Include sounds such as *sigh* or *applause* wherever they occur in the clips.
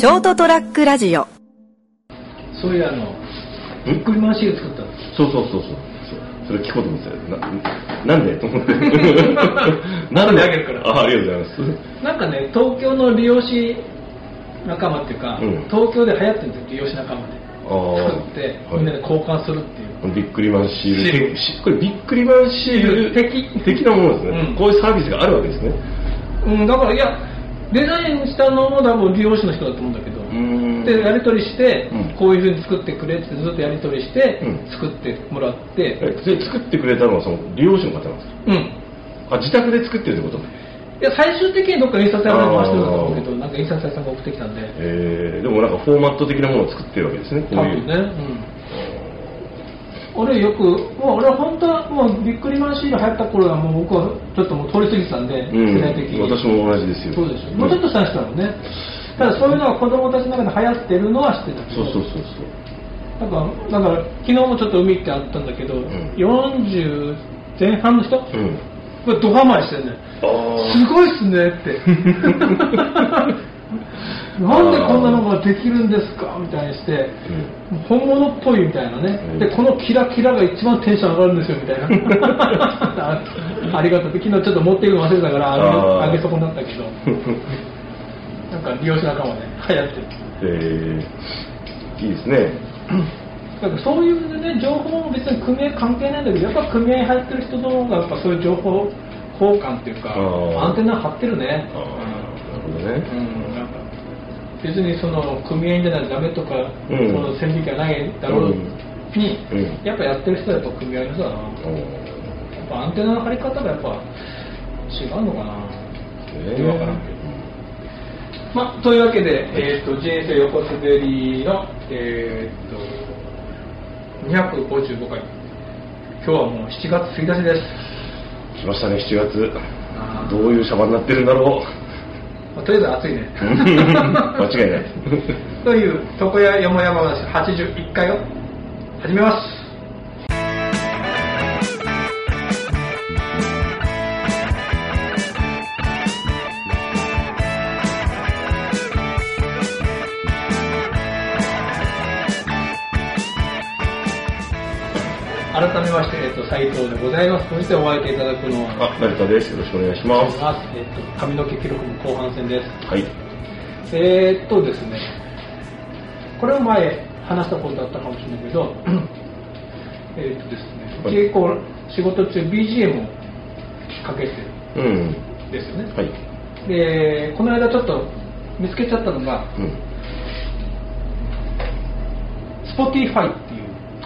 ショートトラックラジオ。そういうあのびっくりマンシール作ったんですそうそうそうそう。それ聞こうと思ってたよ。ななんで？と思ってなんで？あげるから。あありがとうございます。なんかね東京の利用師仲間っていうか、うん。東京で流行ってるんですよ利用師仲間で。作って、はい。みんなで交換するっていう。ビックリマンシール。シール。てしこれビックリマンシール的。的なものですね、うん。こういうサービスがあるわけですね。うん、だからいやデザインしたのも多分利用師の人だと思うんだけど、ん。でやり取りして、うん。こういうふうに作ってくれってずっとやり取りして、うん。作ってもらって。え作ってくれたのはその利用者の方なんですか？うん。あ自宅で作ってるってこと？いや最終的にどっか印刷屋さんに回してるんだと思うけどなんか印刷屋さんが送ってきたんで。えー、でもなんかフォーマット的なものを作ってるわけですね。こういう。多分ね、うん、俺よくもう俺は本当はもうビックリマンシール流行った頃はもう僕はちょっともう通り過ぎてたんで、うん。世代的に。私も同じですよ。そうでしょ、もうちょっとした人だもんね。ただそういうのが子供たちの中で流行ってるのは知ってた。けどそうそうそう。そうなんかだから昨日もちょっと海ってあったんだけど、ん。40前半の人、うん。これドハマりしてるねすごいっすねって *laughs* なんでこんなのができるんですか？みたいにして、本物っぽいみたいなね、うん。でこのキラキラが一番テンション上がるんですよみたいな。あ *laughs* ありがとう。昨日ちょっと持っていくの忘れたからあげ損なったけど。なんか利用者仲間で流行ってる。えー、いいですね。だからそういうね情報も別に組合関係ないんだけどやっぱ組合に入ってる人の方がやっぱそういう情報交換っていうかアンテナ張ってるね。なるほどね。うん別にその組合じゃないとダメとか、うん。その線引きがないだろうに、うん。やっぱやってる人はやっぱ組合の人だな、やっぱアンテナの張り方がやっぱ違うのかな、え。わからんけど。まあ、というわけで、えー、と人生横滑りの、えー、と255回。今日はもう7月1日です。来ましたね7月。どういうシャバになってるんだろまあとりあえず暑いね。う間違いない。*laughs* という床屋よもやま話81回を始めます改めまして、えっと、斉藤でございます。そしてお相手いただくのは、あ成田です。よろしくお願いします。えっと、髪の毛記録の後半戦です。はい。えーっとですね、これを前話したことあったかもしれないけど、*clears throat* えーっとですね、はい。結構仕事中 BGM をかけてるうんんですよね。はい。で、この間ちょっと見つけちゃったのが、うん。Spotify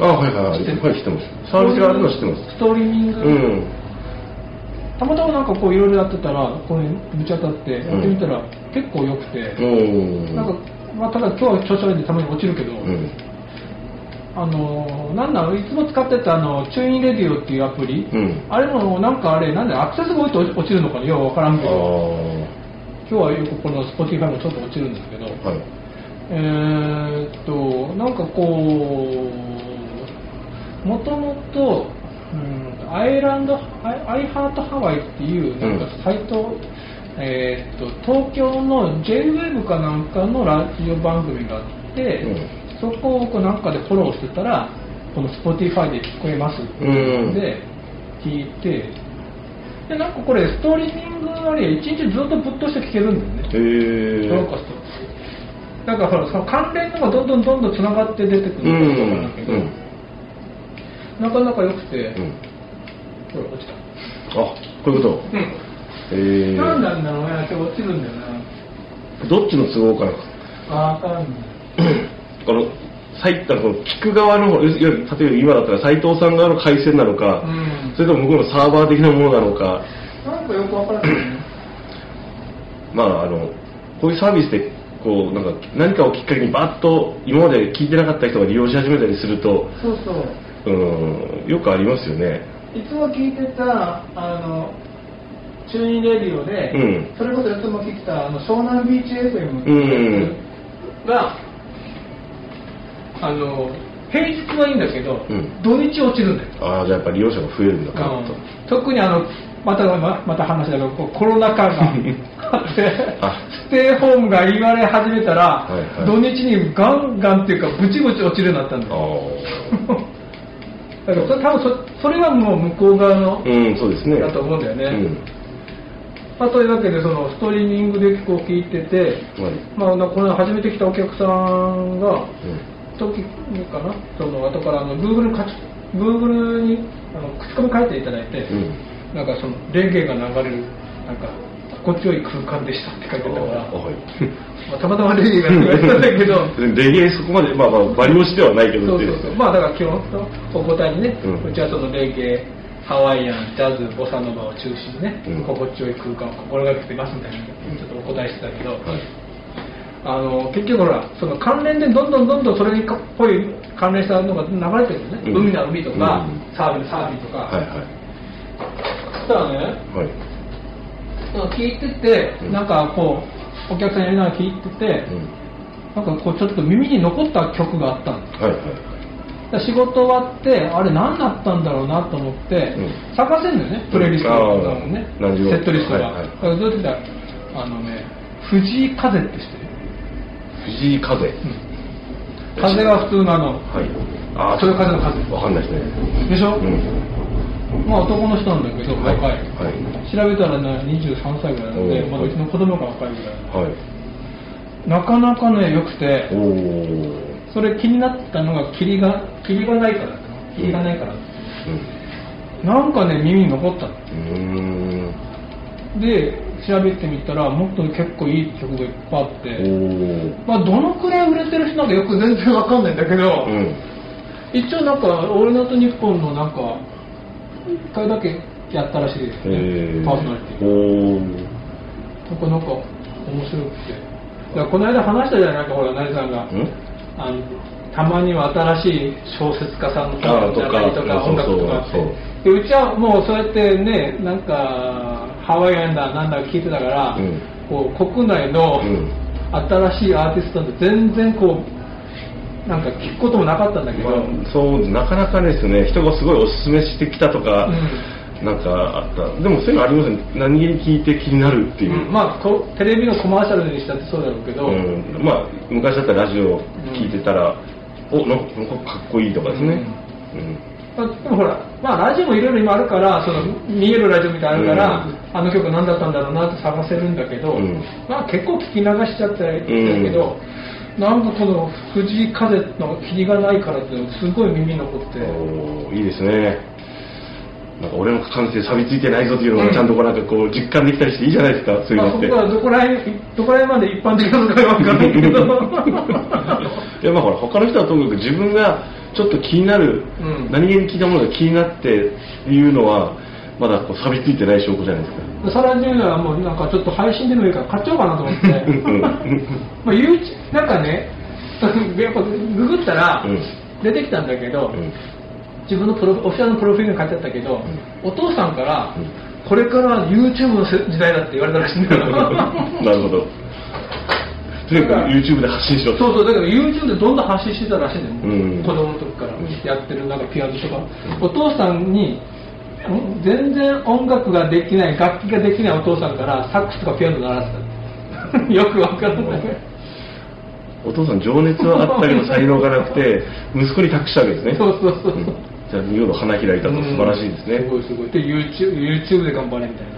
あはいはいはい。知ってる。はい知ってます。サービスがあるのは知ってます。ストリーミング、うん。たまたまなんかこういろいろやってたら、これぶち当たってやってみたら結構良くて、うん。なんか、まあ、ただ今日は調子悪いんでたまに落ちるけど、うん。あのなんだろういつも使ってたあのチューインレディオっていうアプリ、うん。あれもなんかあれなんでアクセスが多いと落ちるのかなようわからんけあどあ今日はよくこの Spotify もちょっと落ちるんですけど、はい。えーっとなんかこうもともとうんアイランドアイハートハワイっていうなんかサイト、えーっと東京の JWEB かなんかのラジオ番組があって、うん。そこを僕なんかでフォローしてたらこの Spotify で聞こえますっていうので聞いてでなんかこれストリーミングあれ一日ずっとぶっ通して聞けるんだよね。へえなんかほらその関連のがどんどんどんどんつながって出てくるうんとかだけど、うんなかなか良くて、うん。ほら落ちた。あこういうこと？うん。へえ何なんだろうね今日落ちるんだよな。どっちの都合かなあかんない。*coughs* この埼玉この聞く側の方例えば今だったら斉藤さん側の回線なのか、うん。それとも向こうのサーバー的なものなのか。なんかよくわからないね。*coughs* まああのこういうサービスでこうなんか何かをきっかけにバッと今まで聞いてなかった人が利用し始めたりするとそうそううんよくありますよね。いつも聞いてたあのチューニンレディオで、うん。それこそいつも聞いてたあの湘南ビーチ FM うん。が、あの平日はいいんだけど、うん。土日落ちるんだよ、ああじゃあやっぱり利用者が増えるんだなと。うん。特にあのまたままた話だけどコロナ禍があってあ。ステイホームが言われ始めたら、はいはい。土日にガンガンっていうかブチブチ落ちるようになったんだあよ。あ *laughs* だからそ多分そそれはもう向こう側の、うんそうですね。だと思うんだよね。うん。まあ、というわけでそのストリーミングでこう聞いてて、はい。まあ、なこの初めて来たお客さんが、うん。時かな？その後からあの Google に書き Google にあの口コミ書いていただいて、うん。なんかそのレゲエが流れるなんか心地よい空間でしたって書いてたから、あはい。まあ、たまたまレゲエがたんだけど。レゲエそこまでまあまあバリ押しではないけどそうそうそう。まあだから基本のお答えにね、ううんちはそのレゲエハワイアンジャズボサノバを中心にね、うん。心地よい空間を心がけてますみたいなちょっとお答えしてたけど、はい。あの結局ほらその関連でどんどんどんどんそれにかっぽい関連したのが流れてるよね、うん。海な海とか、うん。サービスサービスとか、はいはい。そしたらねはい。その聞いてて、うん。なんかこうお客さんやりながら聞いてて、うん。なんかこうちょっと耳に残った曲があったんですはい。はい仕事終わってあれ何だったんだろうなと思って、うん。探せんのよねプレイリストあーなのねセットリストが、はいはい。だからどうやってあのね藤井風って知ってる、藤井風。うん。風が普通のあのはい。あそれ風の風。わかんないですね。でしょ、うんまあ男の人なんだけどはい。若い、はい。調べたらね23歳ぐらいなんでまだうちの子供が若いぐらい。はい。なかなかね良くてそれ気になったのが霧が霧がないから霧がないから、うん。なんかね耳に残ったで調べてみたらもっと結構いい曲がいっぱいあって、まあ、どのくらい売れてる人なんかよく全然わかんないんだけど、うん。一応なんか「オールナイトニッポン」のなんか一回だけやったらしいです。えね、ー、パーソナリティ。なんかなんか面白くて。この間話したじゃないかほら成さんが。ん？あのたまには新しい小説家さんのあーとかとか音楽とかあって。そう。でうちはもうそうやってねなんかハワイアンだなんだ聞いてたから、うん。こう国内のうん。新しいアーティストって全然こうなんか聞くこともなかったんだけど、まあ、そうなかなかですね人がすごいおすすめしてきたとか、うなんかあった。でもそういうのありますね。何気に聞いて気になるっていう、うん。まあこテレビのコマーシャルにしたってそうだろうけど、うん。まあ昔だったらラジオ聞いてたら、おなんかなんかかっこいいとかですね、うん。まあ、でもほら、まあ、ラジオもいろいろ今あるからその見えるラジオみたいなのあるから、うん。あの曲何だったんだろうなって探せるんだけど、うん。まあ、結構聞き流しちゃったりだけど、なんかこの藤井風の霧がないからってすごい耳に残って、おーいいですね。なんか俺の感性錆びついてないぞというのがちゃんとこうなんかこう実感できたりしていいじゃないですかそういうまあ、のって、そこはどこら辺どこら辺まで一般的なのかわからないけど。いやまあほら他の人はともかく自分がちょっと気になる、うん。何気に聞いたものが気になっていうのはまだこう錆びついてない証拠じゃないですか。さらに言うのはもうなんかちょっと配信でもいいから買っちゃおうかなと思って。うん。*laughs* まあ YouTube なんかねやっぱググったらうん。出てきたんだけど、うん。自分のプロオフィシャルのプロフィールに書いてあったけど、お父さんから、うん。これからは YouTube の時代だって言われたらしいんだよ。*laughs* なるほど。とにかく YouTube で発信しろと。そうそうだから YouTube でどんどん発信してたらしいんだよ、うん。子供の時からうん。やってるなんかピアノとか、お父さんにん全然音楽ができない楽器ができないお父さんからサックスとかピアノ習ってた。*laughs* よくわからない。お父さん情熱はあったけど才能がなくて息子に託したわけですね。そうそうそうそう、んじゃあ見事花開いたと素晴らしいですね、すごいすごい。で YouTube, YouTube で頑張れみたいな、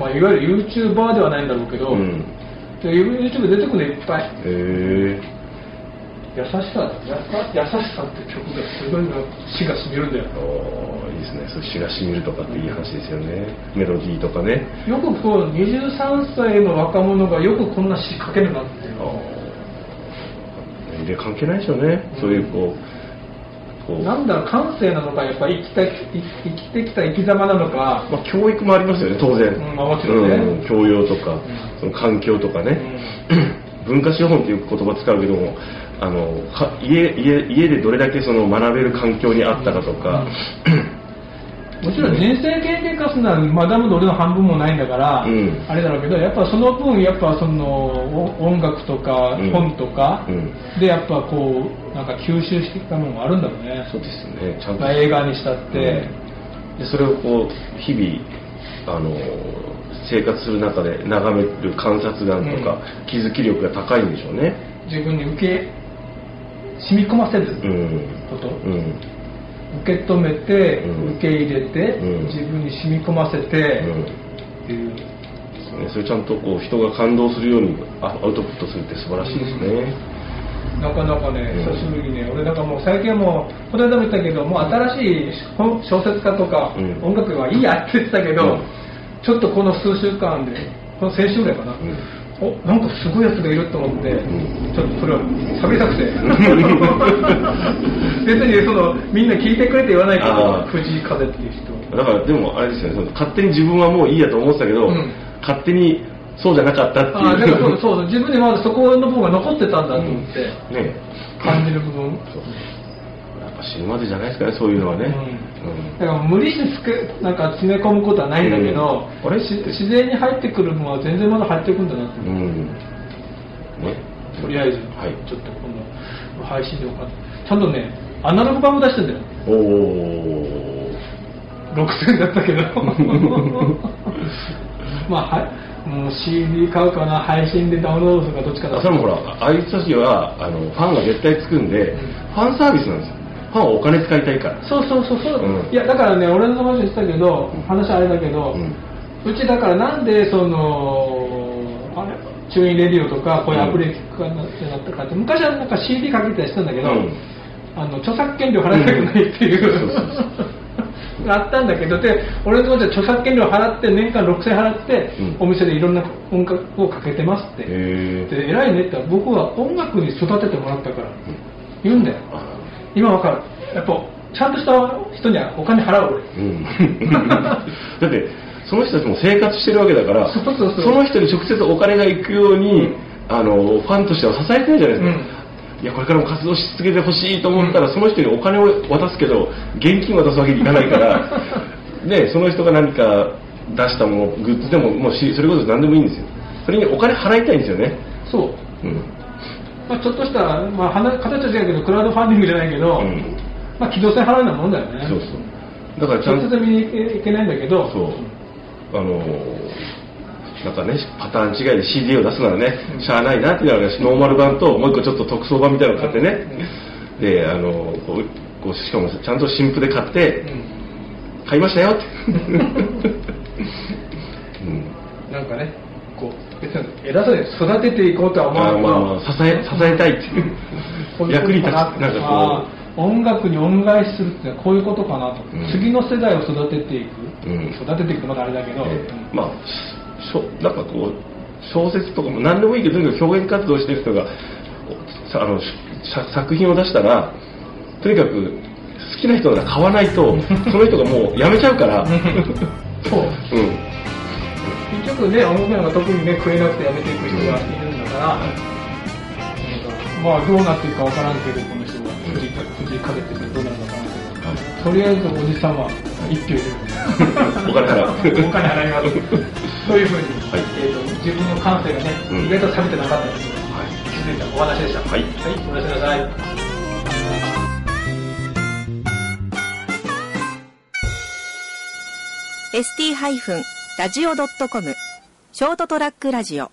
まあ、いわゆる YouTuber ではないんだろうけど、うん。で YouTube 出てくるのいっぱい。へえ優しさや優しさって曲がすごいな詩がしみるんだよ。いいですね。そう詩がしみるとかっていい話ですよね。メロディーとかね。よくこう23歳の若者がよくこんな詩書けるなっていう。年齢関係ないでしょうね、そういうこうこう。なんだろう感性なのかやっぱ生きた生きてきた生き様なのか、まあ、教育もありますよね当然、うんまあもちろんね。うん教養とか、ん。その環境とかね、*laughs* 文化資本っていう言葉使うけどもあのか家家家でどれだけその学べる環境にあったかとか、もちろん人生経験化するのはマダムの俺の半分もないんだから、うん。あれだろうけどやっぱその分やっぱそのお音楽とかうん。本とかうん。でやっぱこうなんか吸収してきたものがあるんだろうね、そうですね。ちゃんと、まあ、映画にしたって、でそれをこう日々あの生活する中で眺める観察眼とか、気づき力が高いんでしょうね。自分に受け染み込ませるうんこと、うん。受け止めて、うん。受け入れて、うん。自分に染み込ませて、うん。っていう。ですね。それちゃんとこう人が感動するようにあアウトプットするって素晴らしいですね、なかなかね、うん。久しぶりにね、俺なんかもう最近はもう、この間も言ったけど、もう新しい本小説家とか、うん。音楽はいいやって言ってたけど、うん。ちょっとこの数週間で、この先週ぐらいかな、おなんかすごいやつがいると思って、ん。ちょっとそれを探りたくて、*laughs* 別にそのみんな聞いてくれって言わないけど藤井風っていう人。だからでもあれですよね勝手に自分はもういいやと思ってたけど、うん。勝手にそうじゃなかったっていう。あーでもそうそうそう自分にまだそこの部分が残ってたんだと思って、うんね。感じる部分。やっぱ死ぬまでじゃないですかねそういうのはね、うん。だから無理してつけなんか詰め込むことはないんだけど、うん。あれ？し自然に入ってくるものは全然まだ入ってくるんだなって、うん、うんね。とりあえず、はい。ちょっと今度配信でもかちゃんとねアナログ版も出してんだよ。おお6000だったけど。*laughs* まあはい。もう CD 買うかな配信でダウンロードするかどっちかだ。それもほらああいう人たちはあのファンが絶対つくんで、ファンサービスなんですよ。ファンはお金使いたいから。そうそうそうそう、うん。いやだからね俺の友達言ってたけど話あれだけど、ううちだからなんでそのあれ？チューインレディオとかこういうアプリで聞くかなってなったかって昔はなんか CD かけたりしたんだけど、うん。あの著作権料払いたくないっていうあったんだけどで俺の友達は著作権料払って年間6000円払って、うん。お店でいろんな音楽をかけてますって、で偉いねって僕は音楽に育ててもらったから、言うんだよ。あ今わかる。やっぱちゃんとした人にはお金払う俺。うん。*laughs* だってその人たちも生活してるわけだからその人に直接お金が行くように、あのファンとしては支えてるじゃないですか、いやこれからも活動し続けてほしいと思ったら、その人にお金を渡すけど現金渡すわけにいかないから *laughs* ねその人が何か出したものグッズでももうしそれこそ何でもいいんですよ。それにお金払いたいんですよね。そう。うん。まあ、ちょっとした、まあ、話形は違うけど、クラウドファンディングじゃないけど、うん。まあ、機動性払うようなもんだよね。そうそう。だからちゃんと直接見に行けいけないんだけど、そう。あのーなんかねパターン違いで CD を出すならね、しゃあないなっていうのがノーマル版ともう一個ちょっと特装版みたいなの買ってね、であのこうこうしかもちゃんと新譜で買って、買いましたよって、*laughs* うん。なんかね、こう、別に偉そうに育てていこうとは思わないまあまあまあ支え支えたいっていう。*laughs* こういうこ役に立つなんかあー音楽に恩返しするってのはこういうことかなと、うん。次の世代を育てていく、うん。育てていくまだあれだけど、こう、えーまあしょなんかこう小説とかも何でもいいけどとにかく表現活動してる人がさあのし作品を出したらとにかく好きな人が買わないとその人がもうやめちゃうから、*laughs* そう。うん。結局ね、音楽なんか特にね、食えなくてやめていく人がいるんだから、まあどうなっていくかわからんけど、この人が藤井風って人どうなるのかなとりあえずおじさんは一票入れる。*laughs* お金払う。*laughs* お金払います。そういうふうに、はい。えーと自分の感性がね、うん。意外と錆びてなかったりする。はい。気づいたお話でした。はい。はい、おやすみなさい。ー ST-radio.com ショートトラックラジオ